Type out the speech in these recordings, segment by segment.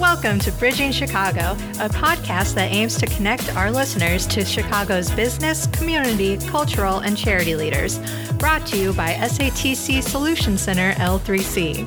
Welcome to Bridging Chicago, a podcast that aims to connect our listeners to Chicago's business, community, cultural, and charity leaders. Brought to you by SATC Solution Center L3C.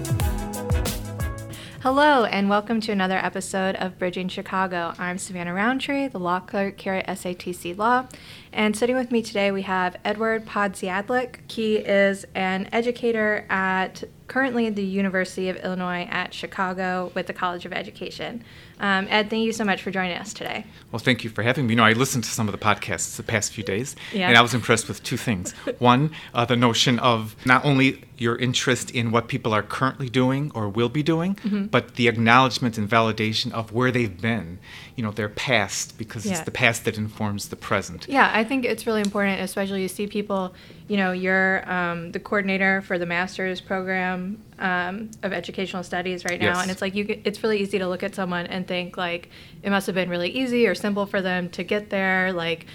Hello, and welcome to another episode of Bridging Chicago. I'm Savannah Roundtree, the law clerk here at SATC Law. And sitting with me today, we have Edward Podsiadlik. He is an educator at currently the University of Illinois at Chicago with the College of Education. Um, Ed, thank you so much for joining us today. Well, thank you for having me. You know, I listened to some of the podcasts the past few days, Yeah. and I was impressed with two things. One, uh, the notion of not only your interest in what people are currently doing or will be doing, Mm-hmm. but the acknowledgement and validation of where they've been, you know, their past, because Yeah. it's the past that informs the present. Yeah, I think it's really important, especially you see people, you know, you're um, the coordinator for the master's program um, of educational studies right now, Yes. and it's like you, get- it's really easy to look at someone and think like it must have been really easy or simple for them to get there, like,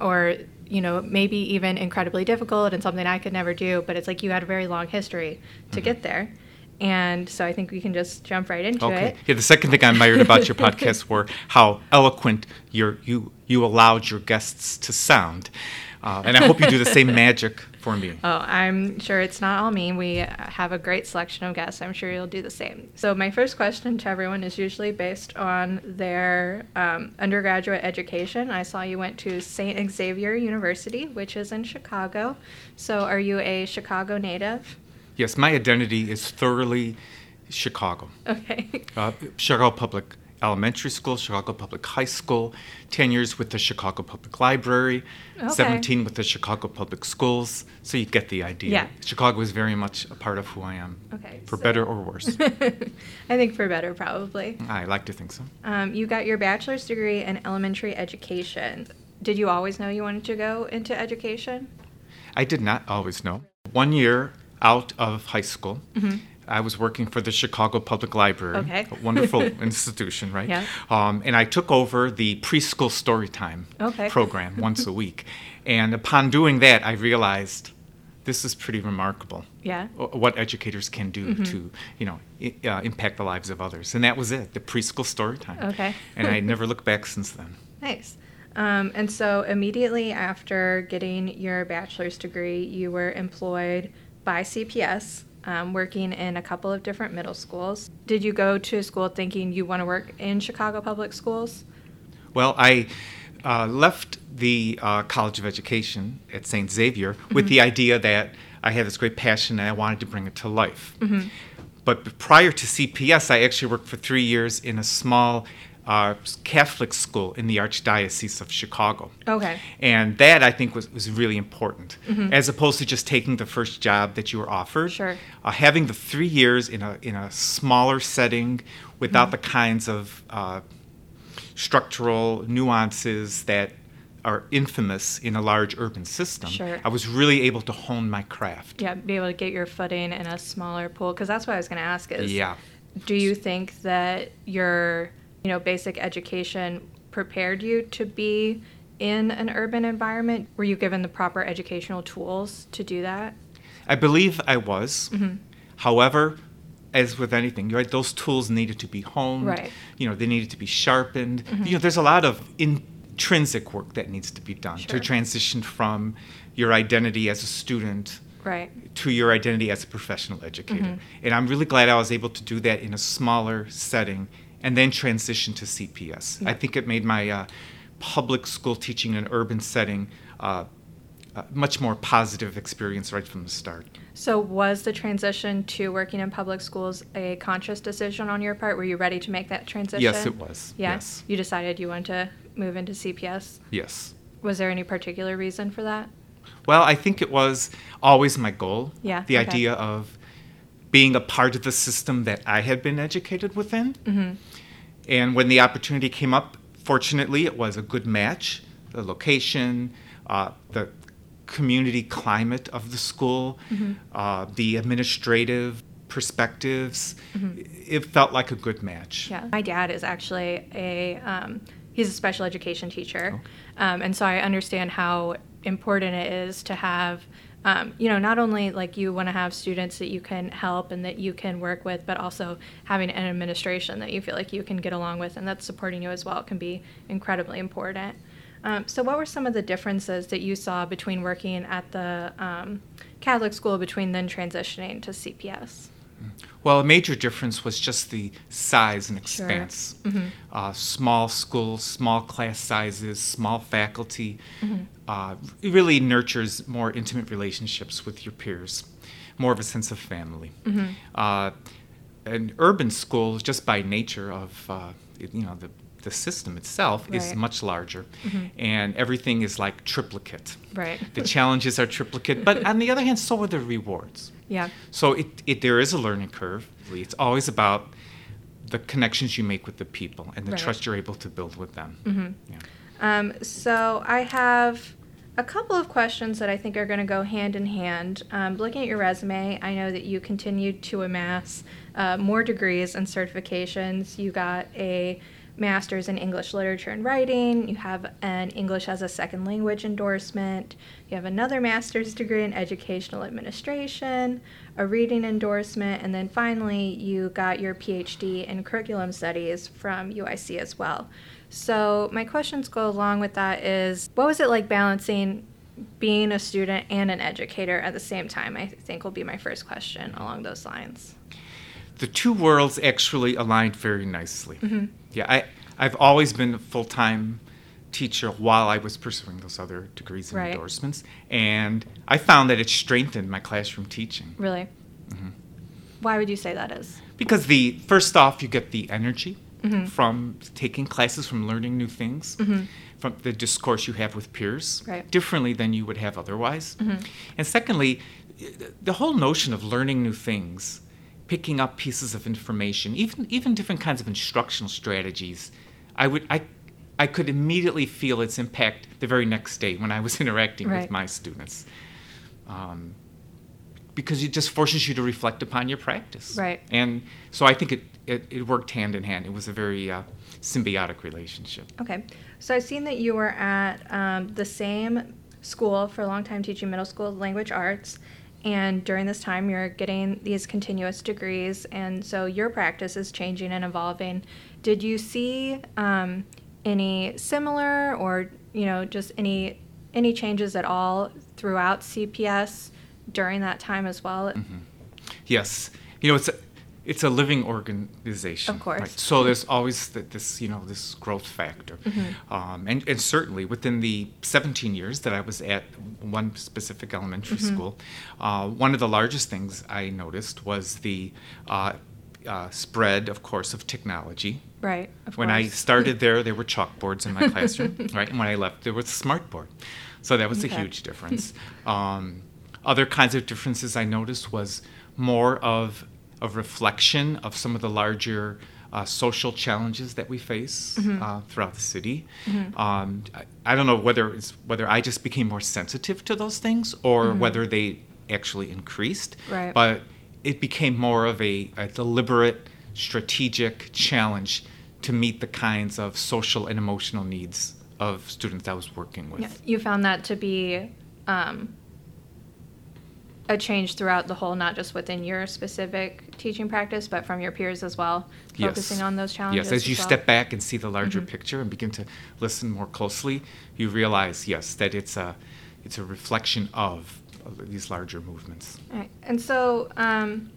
or you know, maybe even incredibly difficult and something I could never do. But it's like you had a very long history to Mm-hmm. get there, and so I think we can just jump right into Okay. it. Yeah, the second thing I admired about your podcast were how eloquent your, you, you allowed your guests to sound. Uh, and I hope you do the same magic for me. Oh, I'm sure it's not all me. We have a great selection of guests. I'm sure you'll do the same. So, my first question to everyone is usually based on their um, undergraduate education. I saw you went to St. Xavier University, which is in Chicago. So, are you a Chicago native? Yes, my identity is thoroughly Chicago. Okay. Uh, Chicago Public Elementary School, Chicago Public High School, 10 years with the Chicago Public Library, Okay. 17 with the Chicago Public Schools. So you get the idea. Yeah. Chicago is very much a part of who I am, Okay. for so- better or worse. I think for better, probably. I like to think so. Um, you got your bachelor's degree in elementary education. Did you always know you wanted to go into education? I did not always know. One year out of high school, I was working for the Chicago Public Library, Mm-hmm. Okay. a wonderful institution, right? Yeah. Um, and I took over the preschool story time Okay. program once a week. And upon doing that, I realized this is pretty remarkable. Yeah. What educators can do Mm-hmm. to, you know, i- uh, impact the lives of others, and that was it—the preschool story time. Okay. and I never looked back since then. Nice. Um, and so immediately after getting your bachelor's degree, you were employed by CPS, um, working in a couple of different middle schools. Did you go to school thinking you want to work in Chicago public schools? Well, I uh, left the uh, College of Education at St. Xavier Mm-hmm. with the idea that I had this great passion and I wanted to bring it to life. Mm-hmm. But prior to CPS, I actually worked for three years in a small uh, Catholic school in the Archdiocese of Chicago. Okay. And that I think was, was really important, as opposed to just taking the first job that you were offered. Sure. Uh, having the three years in a in a smaller setting, without the kinds of uh, structural nuances that are infamous in a large urban system. Sure. I was really able to hone my craft. Yeah, be able to get your footing in a smaller pool. Because that's what I was going to ask is, Yeah. do you think that your, you know, basic education prepared you to be in an urban environment? Were you given the proper educational tools to do that? I believe I was. Mm-hmm. However, as with anything, right, those tools needed to be honed. Right. You know, they needed to be sharpened. You know, there's a lot of intrinsic work that needs to be done Sure. to transition from your identity as a student Right. to your identity as a professional educator. Mm-hmm. And I'm really glad I was able to do that in a smaller setting and then transition to CPS. I think it made my uh, public school teaching in an urban setting uh, a much more positive experience right from the start. So, was the transition to working in public schools a conscious decision on your part? Were you ready to make that transition? Yes, it was. Yeah. Yes. You decided you wanted to move into CPS. Yes. Was there any particular reason for that? Well, I think it was always my goal. Yeah, The okay. idea of being a part of the system that I had been educated within. Mm-hmm. And when the opportunity came up, fortunately, it was a good match. The location, uh, the community climate of the school, Mm-hmm. uh, the administrative perspectives, it felt like a good match. Mm-hmm. Yeah. My dad is actually a um, he's a special education teacher, Oh. um, and so I understand how important it is to have um, you know, not only like you want to have students that you can help and that you can work with, but also having an administration that you feel like you can get along with and that's supporting you as well can be incredibly important. Um, so, what were some of the differences that you saw between working at the um, Catholic school between then transitioning to CPS? Well, a major difference was just the size and Sure. expanse. Mhm. Uh, small schools, small class sizes, small faculty. Mm-hmm. Uh, it really nurtures more intimate relationships with your peers, more of a sense of family. Mm-hmm. Uh, an urban school, just by nature of uh, you know the the system itself, is much larger, Mhm. and everything is like triplicate. Right. The challenges are triplicate, but on the other hand, so are the rewards. yeah. So it, it there is a learning curve. It's always about the connections you make with the people and the Right. trust you're able to build with them. Mm-hmm. Yeah. Um, so I have a couple of questions that I think are going to go hand in hand. Um, looking at your resume, I know that you continued to amass uh, more degrees and certifications. You got a master's in English literature and writing. You have an English as a second language endorsement. You have another master's degree in educational administration, a reading endorsement, and then finally you got your PhD in curriculum studies from UIC as well. So my questions go along with that is what was it like balancing being a student and an educator at the same time? I think will be my first question along those lines. The two worlds actually aligned very nicely. Mhm. Yeah, I, I've always been a full time teacher while I was pursuing those other degrees and Right. endorsements. And I found that it strengthened my classroom teaching. Really? Mhm. Why would you say that is? Because the first off, you get the energy Mhm. from taking classes, from learning new things, Mhm. from the discourse you have with peers, Right. differently than you would have otherwise. Mhm. And secondly, the whole notion of learning new things, picking up pieces of information, even even different kinds of instructional strategies, I would I I could immediately feel its impact the very next day when I was interacting Right. with my students. Um, because it just forces you to reflect upon your practice. Right. And so I think it, it, it worked hand in hand. It was a very uh, symbiotic relationship. Okay. So I've seen that you were at um, the same school for a long time teaching middle school language arts. And during this time, you're getting these continuous degrees. And so your practice is changing and evolving. Did you see um, any similar or, you know, just any any changes at all throughout CPS during that time as well? Mm-hmm. Yes, you know it's it's a living organization. Of course. Right? So there's always th- this you know this growth factor, Mhm. um, and and certainly within the 17 years that I was at one specific elementary Mhm. school, uh, one of the largest things I noticed was the uh, uh, spread, of course, of technology. Right. Of when I started there, there were chalkboards in my classroom, right? And when I left, there was a smartboard. So that was a huge difference. Um, other kinds of differences I noticed was more of a reflection of some of the larger uh, social challenges that we face Mhm. uh, throughout the city. Mhm. Um, I, I don't know whether it's whether I just became more sensitive to those things or Mhm. whether they actually increased. Right. But it became more of a, a deliberate, strategic challenge to meet the kinds of social and emotional needs of students I was working with. Yeah, you found that to be um, a change throughout the whole, not just within your specific teaching practice, but from your peers as well, Yes. focusing on those challenges. Yes, as you well. step back and see the larger Mhm. picture and begin to listen more closely, you realize, yes, that it's a, it's a reflection of, of these larger movements. All right. And so, um,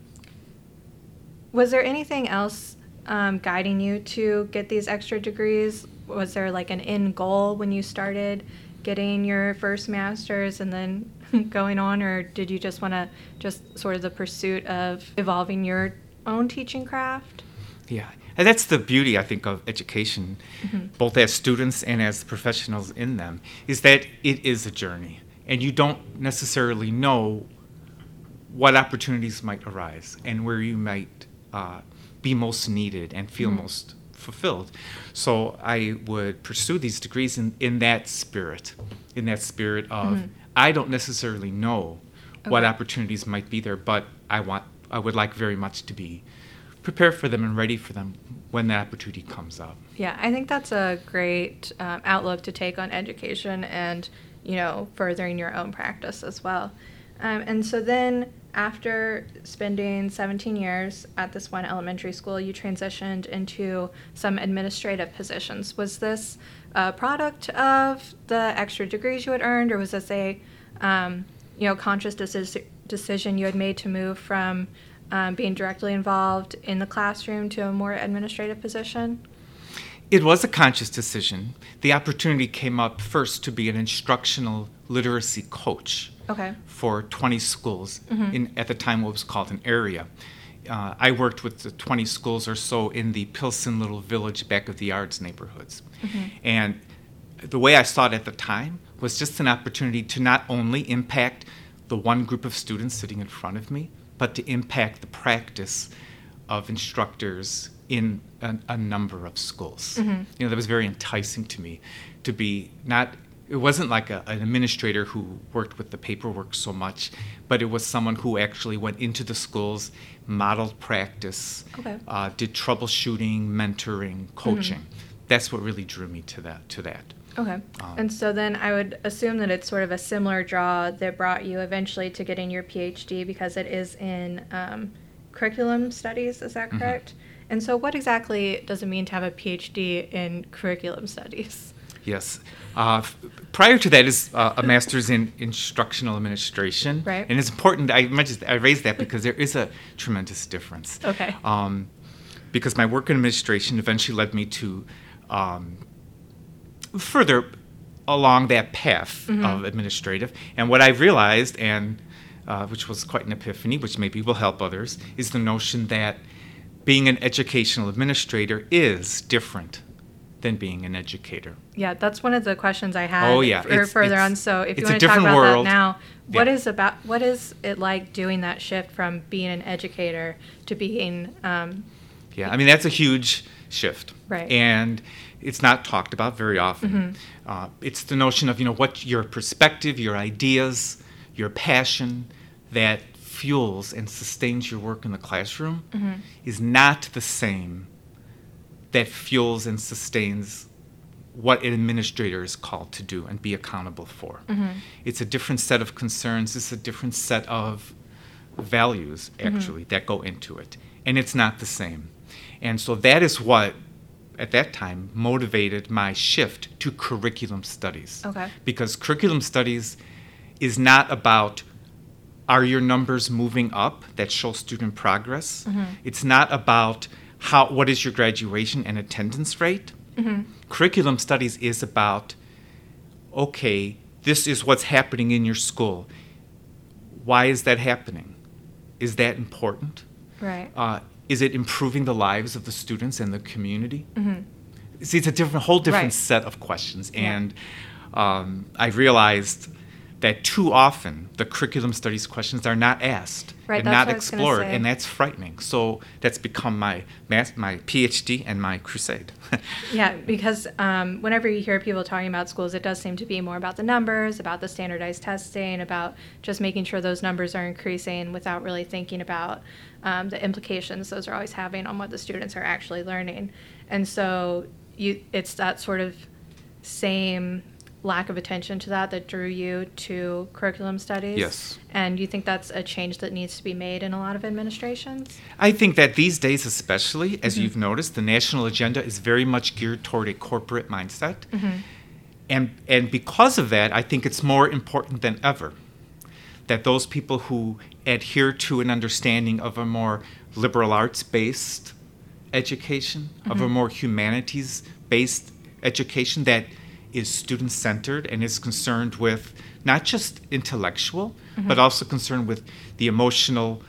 was there anything else um, guiding you to get these extra degrees? Was there like an end goal when you started getting your first master's and then going on, or did you just want to just sort of the pursuit of evolving your own teaching craft? Yeah, and that's the beauty, I think, of education, Mhm. both as students and as professionals in them, is that it is a journey, and you don't necessarily know what opportunities might arise and where you might uh, be most needed and feel Mhm. most fulfilled. So I would pursue these degrees in, in that spirit, in that spirit of Mhm. I don't necessarily know what opportunities might be there, but I want I would like very much to be prepared for them and ready for them when that opportunity comes up. Yeah, I think that's a great um, outlook to take on education and, you know, furthering your own practice as well. Um, and so then, after spending 17 years at this one elementary school, you transitioned into some administrative positions. Was this a product of the extra degrees you had earned, or was this a um, you know conscious deci- decision you had made to move from um, being directly involved in the classroom to a more administrative position? It was a conscious decision. The opportunity came up first to be an instructional literacy coach Okay. for 20 schools in at the time what was called an area. Uh, I worked with the 20 schools or so in the Pilsen Little Village back of the yards neighborhoods. And the way I saw it at the time was just an opportunity to not only impact the one group of students sitting in front of me, but to impact the practice of instructors in a, a number of schools. You know, that was very enticing to me to be not. It wasn't like a, an administrator who worked with the paperwork so much, but it was someone who actually went into the schools, modeled practice, Okay. uh, did troubleshooting, mentoring, coaching. That's what really drew me to that. To that. Okay. Um, and so then I would assume that it's sort of a similar draw that brought you eventually to getting your PhD because it is in um, curriculum studies. Is that Mhm. correct? And so, what exactly does it mean to have a PhD in curriculum studies? Yes. Uh, prior to that is uh, a master's in instructional administration. Right. And it's important. I mentioned I raised that because there is a tremendous difference. Okay. Um, because my work in administration eventually led me to um, further along that path of administrative. And what I realized, and uh, which was quite an epiphany, which maybe will help others, is the notion that being an educational administrator is different than being an educator. Yeah, that's one of the questions I had. Oh, yeah, For it's- further it's- on. So, if you a want to talk different about world. that now, what Yeah. is about what is it like doing that shift from being an educator to being um, Yeah, I mean that's a huge shift, Right. And it's not talked about very often. Uh, it's the notion of you know what your perspective, your ideas, your passion that fuels and sustains your work in the classroom is not the same that fuels and sustains what an administrator is called to do and be accountable for. Mm-hmm. It's a different set of concerns. It's a different set of values mm-hmm. actually that go into it, and it's not the same. And so that is what, at that time, motivated my shift to curriculum studies. Okay. Because curriculum studies is not about are your numbers moving up that show student progress. Mm-hmm. It's not about how what is your graduation and attendance rate. Curriculum studies is about okay, this is what's happening in your school. Why is that happening? Is that important? right? Uh, is it improving the lives of the students and the community? See, it's a different, whole different Right. set of questions, Yeah. and um, I realized that too often the curriculum studies questions are not asked Right, and not explored, and that's frightening. So that's become my mas- my PhD and my crusade. Yeah, because um, whenever you hear people talking about schools, it does seem to be more about the numbers, about the standardized testing, about just making sure those numbers are increasing without really thinking about um, the implications those are always having on what the students are actually learning. And so you, it's that sort of same lack of attention to that that drew you to curriculum studies. Yes. And you think that's a change that needs to be made in a lot of administrations? I think that these days, especially, as mm-hmm. you've noticed, the national agenda is very much geared toward a corporate mindset. Mm-hmm. And, and because of that, I think it's more important than ever that those people who adhere to an understanding of a more liberal arts based education, of a mm-hmm. more humanities based education that is student centered and is concerned with not just intellectual, but also concerned with the emotional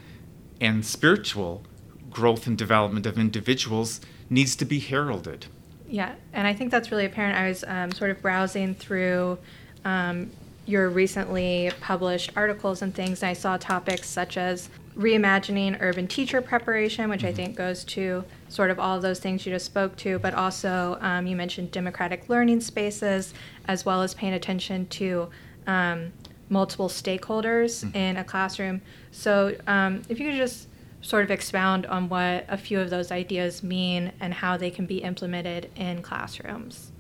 and spiritual growth and development of individuals needs to be heralded. Yeah, and I think that's really apparent. I was um, sort of browsing through um, your recently published articles and things, and I saw topics such as reimagining urban teacher preparation, which I think goes to sort of all of those things you just spoke to, but also um, you mentioned democratic learning spaces, as well as paying attention to um, multiple stakeholders in a classroom. So um, if you could just sort of expound on what a few of those ideas mean and how they can be implemented in classrooms.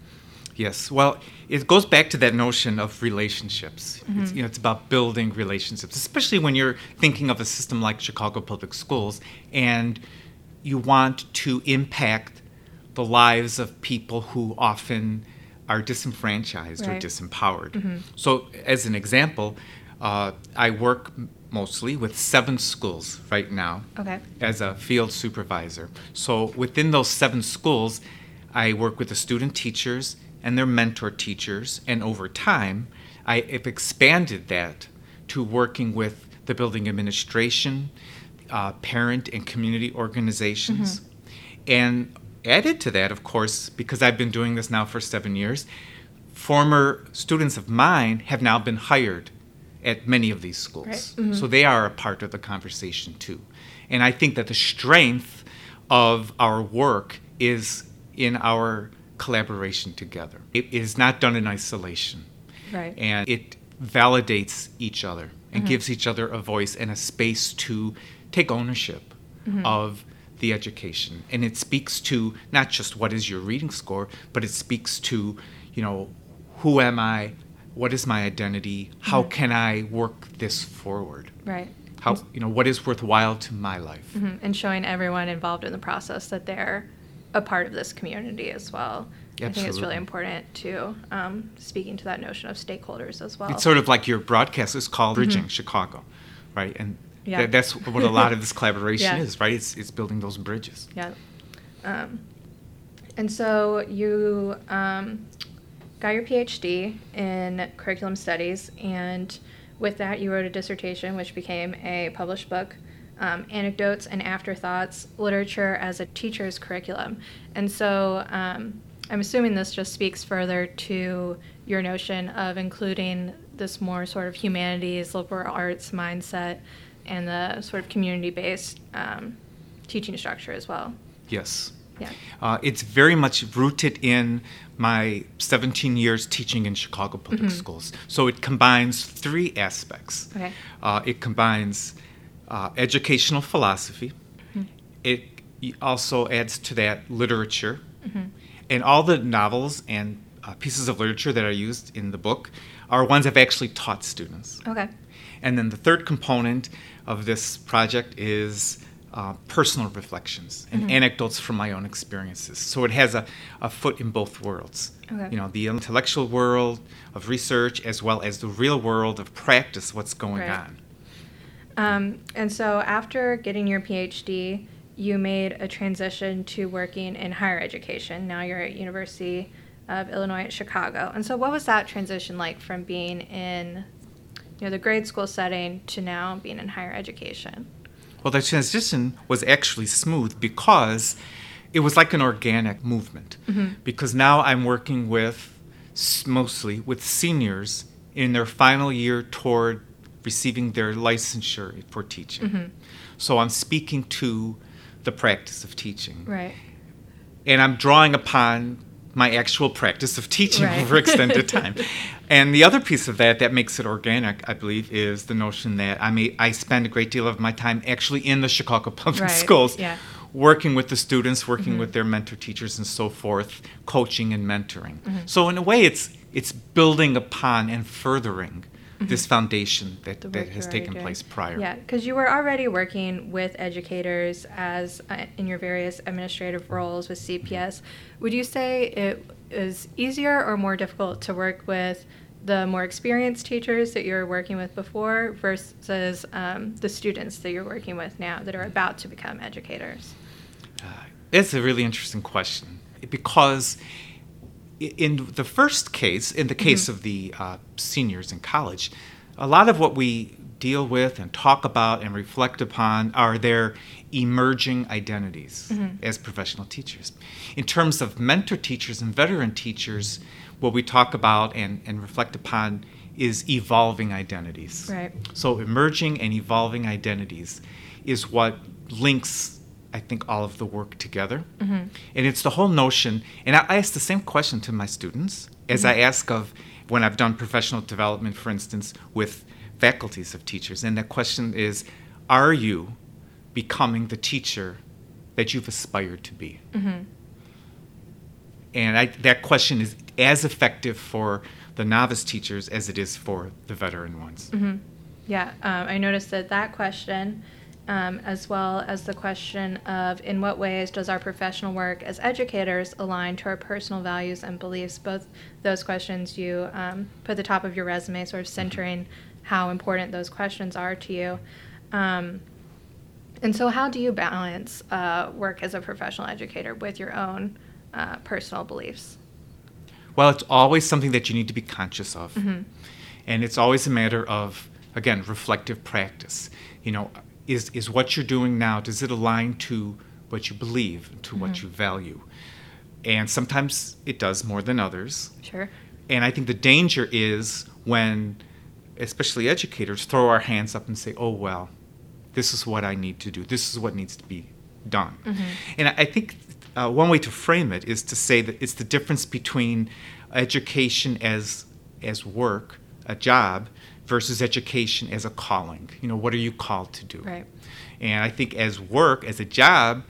Yes. Well, it goes back to that notion of relationships. It's, you know, it's about building relationships, especially when you're thinking of a system like Chicago Public Schools and you want to impact the lives of people who often are disenfranchised or Right. disempowered. So, as an example, uh, I work mostly with seven schools right now Okay. as a field supervisor. So within those seven schools, I work with the student teachers and their mentor teachers, and over time, I have expanded that to working with the building administration, uh, parent and community organizations, mm-hmm. and added to that, of course, because I've been doing this now for seven years, former students of mine have now been hired at many of these schools. Right. Mm-hmm. So they are a part of the conversation too. And I think that the strength of our work is in our collaboration together. It is not done in isolation. Right. And it validates each other and mm-hmm. gives each other a voice and a space to take ownership of the education. And it speaks to not just what is your reading score, but it speaks to, you know, who am I? What is my identity? How can I work this forward? Right. How, you know, what is worthwhile to my life? Mhm. And showing everyone involved in the process that they're a part of this community as well. I think it's really important to um, speaking to that notion of stakeholders as well. It's sort of like your broadcast is called Bridging Chicago, right? And Mm-hmm. Yeah. that, that's what a lot of this collaboration Yeah. is, right? It's, it's building those bridges. Yeah. Um, and so you um, got your PhD in curriculum studies, and with that, you wrote a dissertation which became a published book. Um, anecdotes and afterthoughts literature as a teacher's curriculum and so um, i'm assuming this just speaks further to your notion of including this more sort of humanities liberal arts mindset and the sort of community-based um, teaching structure as well Yes. yeah Uh, it's very much rooted in my 17 years teaching in Chicago Public Schools. So it combines three aspects. Okay. Uh, it combines uh, educational philosophy. Mm-hmm. It also adds to that literature. mm-hmm. And all the novels and uh, pieces of literature that are used in the book are ones I've actually taught students. Okay. And then the third component of this project is uh, personal reflections and anecdotes from my own experiences. So it has a, a foot in both worlds. Okay. You know, the intellectual world of research as well as the real world of practice, what's going Right. on. Um, and so after getting your PhD, you made a transition to working in higher education. Now you're at University of Illinois at Chicago. And so what was that transition like from being in you know the grade school setting to now being in higher education? Well, the transition was actually smooth because it was like an organic movement. Mm-hmm. Because now I'm working with mostly with seniors in their final year toward receiving their licensure for teaching. Mm-hmm. So I'm speaking to the practice of teaching. Right. And I'm drawing upon my actual practice of teaching Right. over extended time. And the other piece of that that makes it organic, I believe, is the notion that I may I spend a great deal of my time actually in the Chicago Public Right, Schools, yeah. working with the students, working with their mentor teachers, and so forth, coaching and mentoring. Mm-hmm. So in a way, it's it's building upon and furthering this foundation that, that has taken doing. place prior. Yeah, because you were already working with educators as uh, in your various administrative roles with CPS. Would you say it is easier or more difficult to work with the more experienced teachers that you were working with before versus um, the students that you're working with now that are about to become educators? It's a really interesting question because in the first case, in the case of the uh, seniors in college, a lot of what we deal with and talk about and reflect upon are their emerging identities mm-hmm. as professional teachers. In terms of mentor teachers and veteran teachers, what we talk about and, and reflect upon is evolving identities. Right. So, emerging and evolving identities is what links, I think, all of the work together. Mm-hmm. And it's the whole notion, and I I ask the same question to my students as mm-hmm. I ask of when I've done professional development, for instance, with faculties of teachers. And that question is Are you becoming the teacher that you've aspired to be? And I, that question is as effective for the novice teachers as it is for the veteran ones. Mm-hmm. Yeah, um, I noticed that that question, um, as well as the question of in what ways does our professional work as educators align to our personal values and beliefs, both those questions you um, put at the top of your resume, sort of mm-hmm. centering how important those questions are to you. Um, and so, how do you balance uh, work as a professional educator with your own uh, personal beliefs? Well, it's always something that you need to be conscious of. Mm-hmm. And it's always a matter of, again, reflective practice. You know, is, is what you're doing now, does it align to what you believe, to mm-hmm. what you value? And sometimes it does more than others. Sure. And I think the danger is when, especially educators, throw our hands up and say, oh, well, this is what I need to do, this is what needs to be done. Mm-hmm. And I think uh, one way to frame it is to say that it's the difference between education as as work, a job, versus education as a calling. You know, what are you called to do? Right. And I think as work, as a job,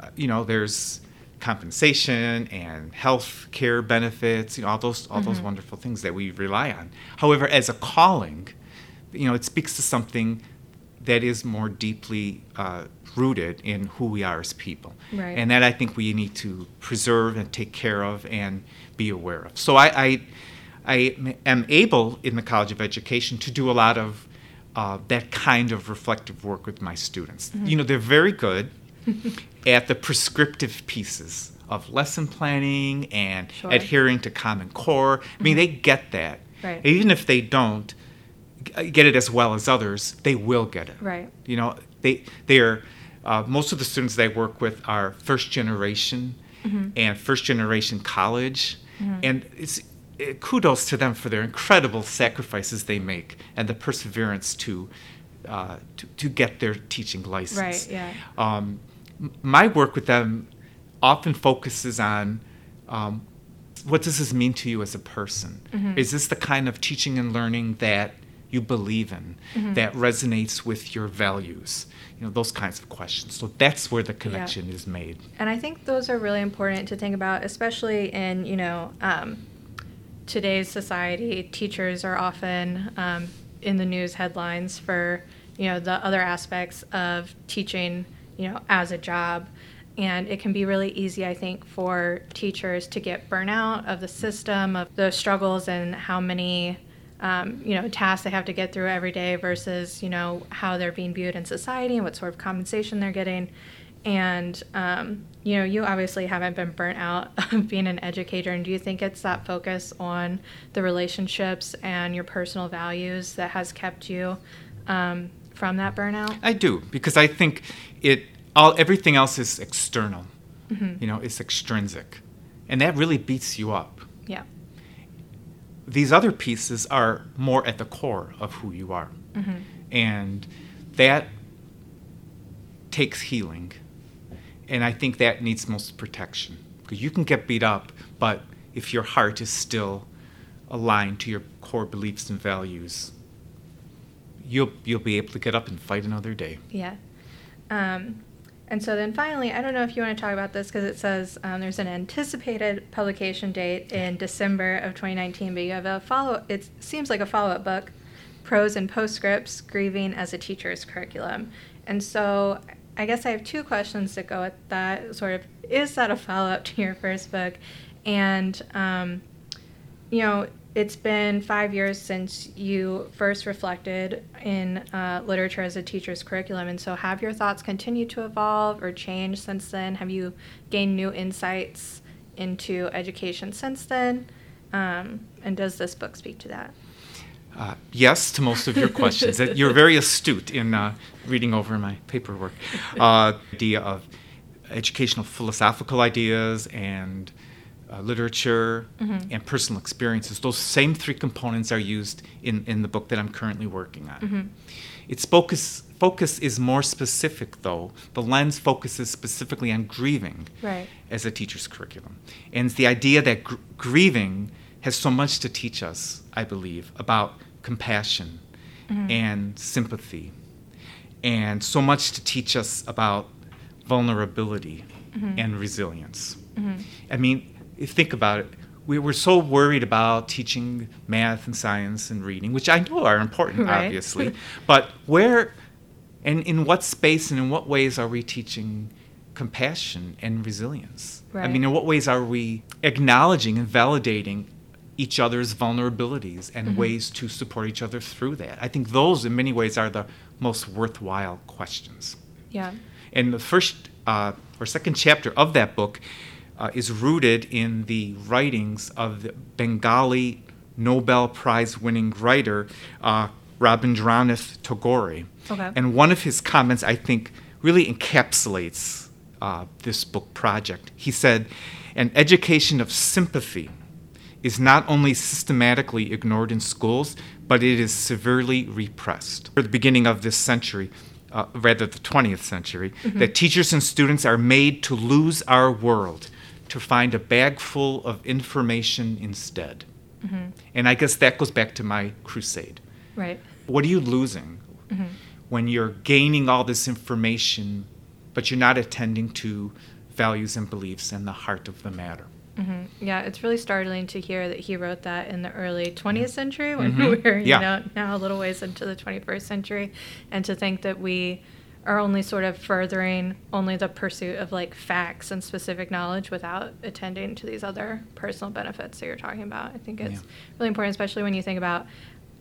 uh, you know, there's compensation and health care benefits, you know, all those all mm-hmm. those wonderful things that we rely on. However, as a calling, you know, it speaks to something that is more deeply uh, rooted in who we are as people. Right. And that I think we need to preserve and take care of and be aware of. So I, I, I am able in the College of Education to do a lot of uh, that kind of reflective work with my students. Mm-hmm. You know, they're very good at the prescriptive pieces of lesson planning and sure. adhering to Common Core. I mean, mm-hmm. they get that. Right. Even if they don't, get it as well as others, they will get it. Right. You know, they they are uh, most of the students they work with are first generation mm-hmm. and first generation college, mm-hmm. and it's it, kudos to them for their incredible sacrifices they make and the perseverance to uh, to, to get their teaching license. Right. Yeah. Um, my work with them often focuses on um, what does this mean to you as a person? Mm-hmm. Is this the kind of teaching and learning that you believe in mm-hmm. that resonates with your values you know those kinds of questions so that's where the connection yeah. is made and i think those are really important to think about especially in you know um, today's society teachers are often um, in the news headlines for you know the other aspects of teaching you know as a job. And it can be really easy i think for teachers to get burnout of the system of the struggles and how many um, you know tasks they have to get through every day versus you know how they're being viewed in society and what sort of compensation they're getting. And um, you know you obviously haven't been burnt out of being an educator. And do you think it's that focus on the relationships and your personal values that has kept you um, from that burnout i do because i think it all everything else is external mm-hmm. you know it's extrinsic and that really beats you up yeah these other pieces are more at the core of who you are. Mm-hmm. And that takes healing. And I think that needs most protection. Because you can get beat up, but if your heart is still aligned to your core beliefs and values, you'll you'll be able to get up and fight another day. Yeah. Um, and so then finally, I don't know if you want to talk about this because it says um, there's an anticipated publication date in December of 2019, but you have a follow. It seems like a follow-up book, Prose and Postscripts: Grieving as a Teacher's Curriculum. And so I guess I have two questions that go with that. Sort of, is that a follow-up to your first book? And um, you know, it's been five years since you first reflected in uh, literature as a teacher's curriculum. And so, have your thoughts continued to evolve or change since then? Have you gained new insights into education since then? Um, and does this book speak to that? Uh, yes, to most of your questions. You're very astute in uh, reading over my paperwork. Uh, idea of educational philosophical ideas and uh, literature, mm-hmm. and personal experiences. Those same three components are used in, in the book that I'm currently working on. Mm-hmm. Its focus focus is more specific, though. The lens focuses specifically on grieving right. as a teacher's curriculum, and it's the idea that gr- grieving has so much to teach us. I believe about compassion mm-hmm. and sympathy, and so much to teach us about vulnerability mm-hmm. and resilience. Mm-hmm. I mean, think about it. we were so worried about teaching math and science and reading, which I know are important, Right. obviously. but where and in what space and in what ways are we teaching compassion and resilience? Right. I mean, in what ways are we acknowledging and validating each other's vulnerabilities and Mm-hmm. ways to support each other through that? I think those, in many ways, are the most worthwhile questions. Yeah. And the first uh, or second chapter of that book uh, is rooted in the writings of the Bengali Nobel Prize winning writer uh, Rabindranath Tagore. Okay. And one of his comments, I think, really encapsulates uh, this book project. He said, An education of sympathy is not only systematically ignored in schools, but it is severely repressed. At the beginning of this century, uh, rather the 20th century, that teachers and students are made to lose our world, to find a bag full of information instead. And I guess that goes back to my crusade. Right. What are you losing when you're gaining all this information, but you're not attending to values and beliefs and the heart of the matter? hmm Yeah, it's really startling to hear that he wrote that in the early 20th century when Mhm. we're, you Yeah. know, now a little ways into the 21st century. And to think that we are only sort of furthering only the pursuit of like facts and specific knowledge without attending to these other personal benefits that you're talking about. I think it's Yeah. really important, especially when you think about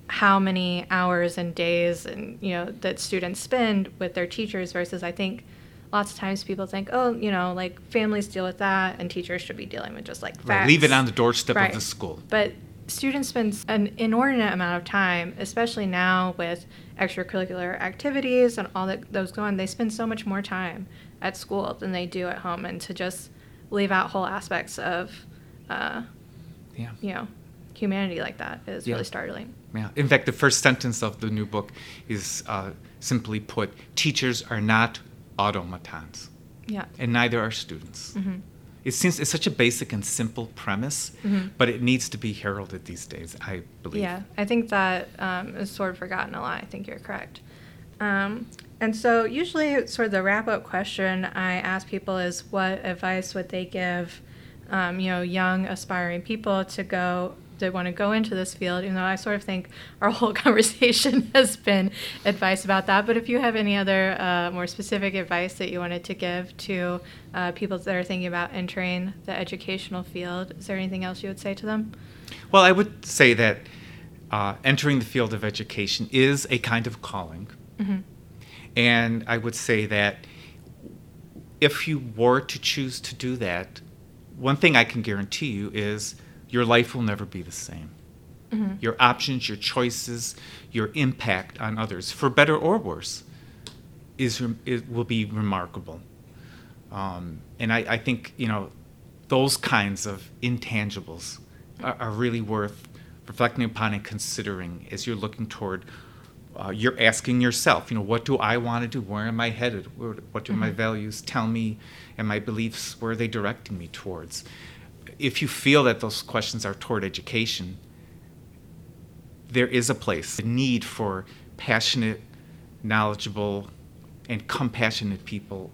how many hours and days and you know that students spend with their teachers versus I think lots of times people think, oh, you know, like families deal with that and teachers should be dealing with just like facts. Right, leave it on the doorstep Right. of the school. But students spend an inordinate amount of time, especially now with extracurricular activities and all that those go on. They spend so much more time at school than they do at home, and to just leave out whole aspects of, uh, Yeah. you know, humanity like that is Yeah. really startling. Yeah. In fact, the first sentence of the new book is uh, simply put teachers are not automatons, Yeah. and neither are students. hmm It seems it's such a basic and simple premise, Mhm. but it needs to be heralded these days, I believe. Yeah, I think that um, is sort of forgotten a lot. I think you're correct. Um, and so, usually, sort of the wrap up question I ask people is what advice would they give, um, you know, young aspiring people to go that want to go into this field? Even though I sort of think our whole conversation has been advice about that. But if you have any other uh, more specific advice that you wanted to give to uh, people that are thinking about entering the educational field, is there anything else you would say to them? Well, I would say that uh, entering the field of education is a kind of calling. hmm And I would say that if you were to choose to do that, one thing I can guarantee you is your life will never be the same. hmm Your options, your choices, your impact on others, for better or worse, is it will be remarkable. Um, and I, I think you know those kinds of intangibles are, are really worth reflecting upon and considering as you're looking toward. Uh, you're asking yourself, you know, what do I want to do? Where am I headed? Where, what do my Mhm. values tell me, and my beliefs? Where are they directing me towards? If you feel that those questions are toward education, there is a place, a need for passionate, knowledgeable, and compassionate people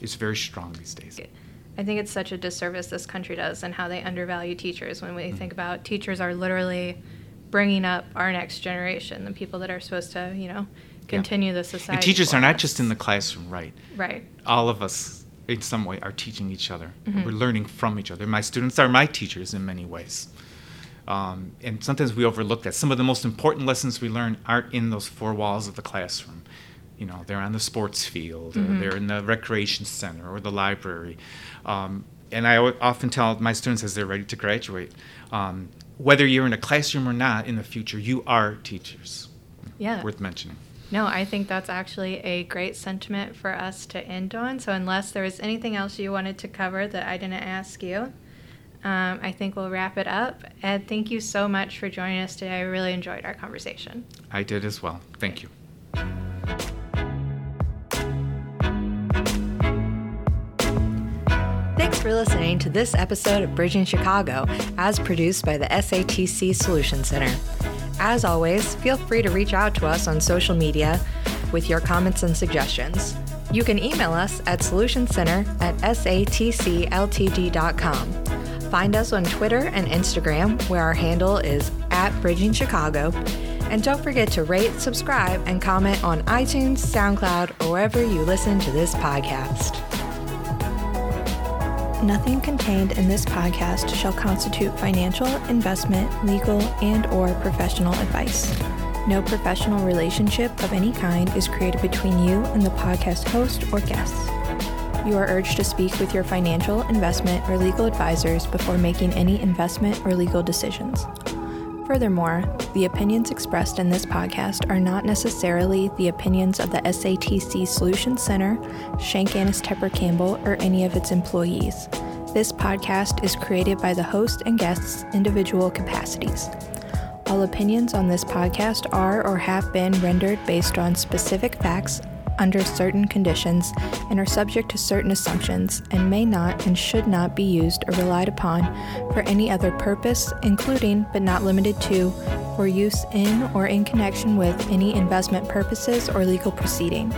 is very strong these days. I think it's such a disservice this country does and how they undervalue teachers when we mm-hmm. think about teachers are literally bringing up our next generation, the people that are supposed to, you know, continue the society. And teachers are not just in the classroom, right? right. All of us, in some way, are teaching each other. Mhm. We're learning from each other. My students are my teachers in many ways. Um, and sometimes we overlook that. Some of the most important lessons we learn aren't in those four walls of the classroom. You know, they're on the sports field, Mhm. or they're in the recreation center, or the library. Um, and I often tell my students as they're ready to graduate, um, whether you're in a classroom or not in the future, you are teachers. Yeah. Worth mentioning. No, I think that's actually a great sentiment for us to end on. So, unless there was anything else you wanted to cover that I didn't ask you, um, I think we'll wrap it up. Ed, thank you so much for joining us today. I really enjoyed our conversation. I did as well. Thank you. Thanks for listening to this episode of Bridging Chicago, as produced by the SATC Solution Center. As always, feel free to reach out to us on social media with your comments and suggestions. You can email us at solutioncenter at satcltd.com. Find us on Twitter and Instagram, where our handle is at Bridging Chicago. And don't forget to rate, subscribe, and comment on iTunes, SoundCloud, or wherever you listen to this podcast. Nothing contained in this podcast shall constitute financial, investment, legal, and or professional advice. No professional relationship of any kind is created between you and the podcast host or guests. You are urged to speak with your financial, investment, or legal advisors before making any investment or legal decisions. Furthermore, the opinions expressed in this podcast are not necessarily the opinions of the SATC Solutions Center, Schenck Annis Tepper Campbell, or any of its employees. This podcast is created by the host and guests' individual capacities. All opinions on this podcast are or have been rendered based on specific facts under certain conditions and are subject to certain assumptions and may not and should not be used or relied upon for any other purpose, including but not limited to, for use in or in connection with any investment purposes or legal proceeding.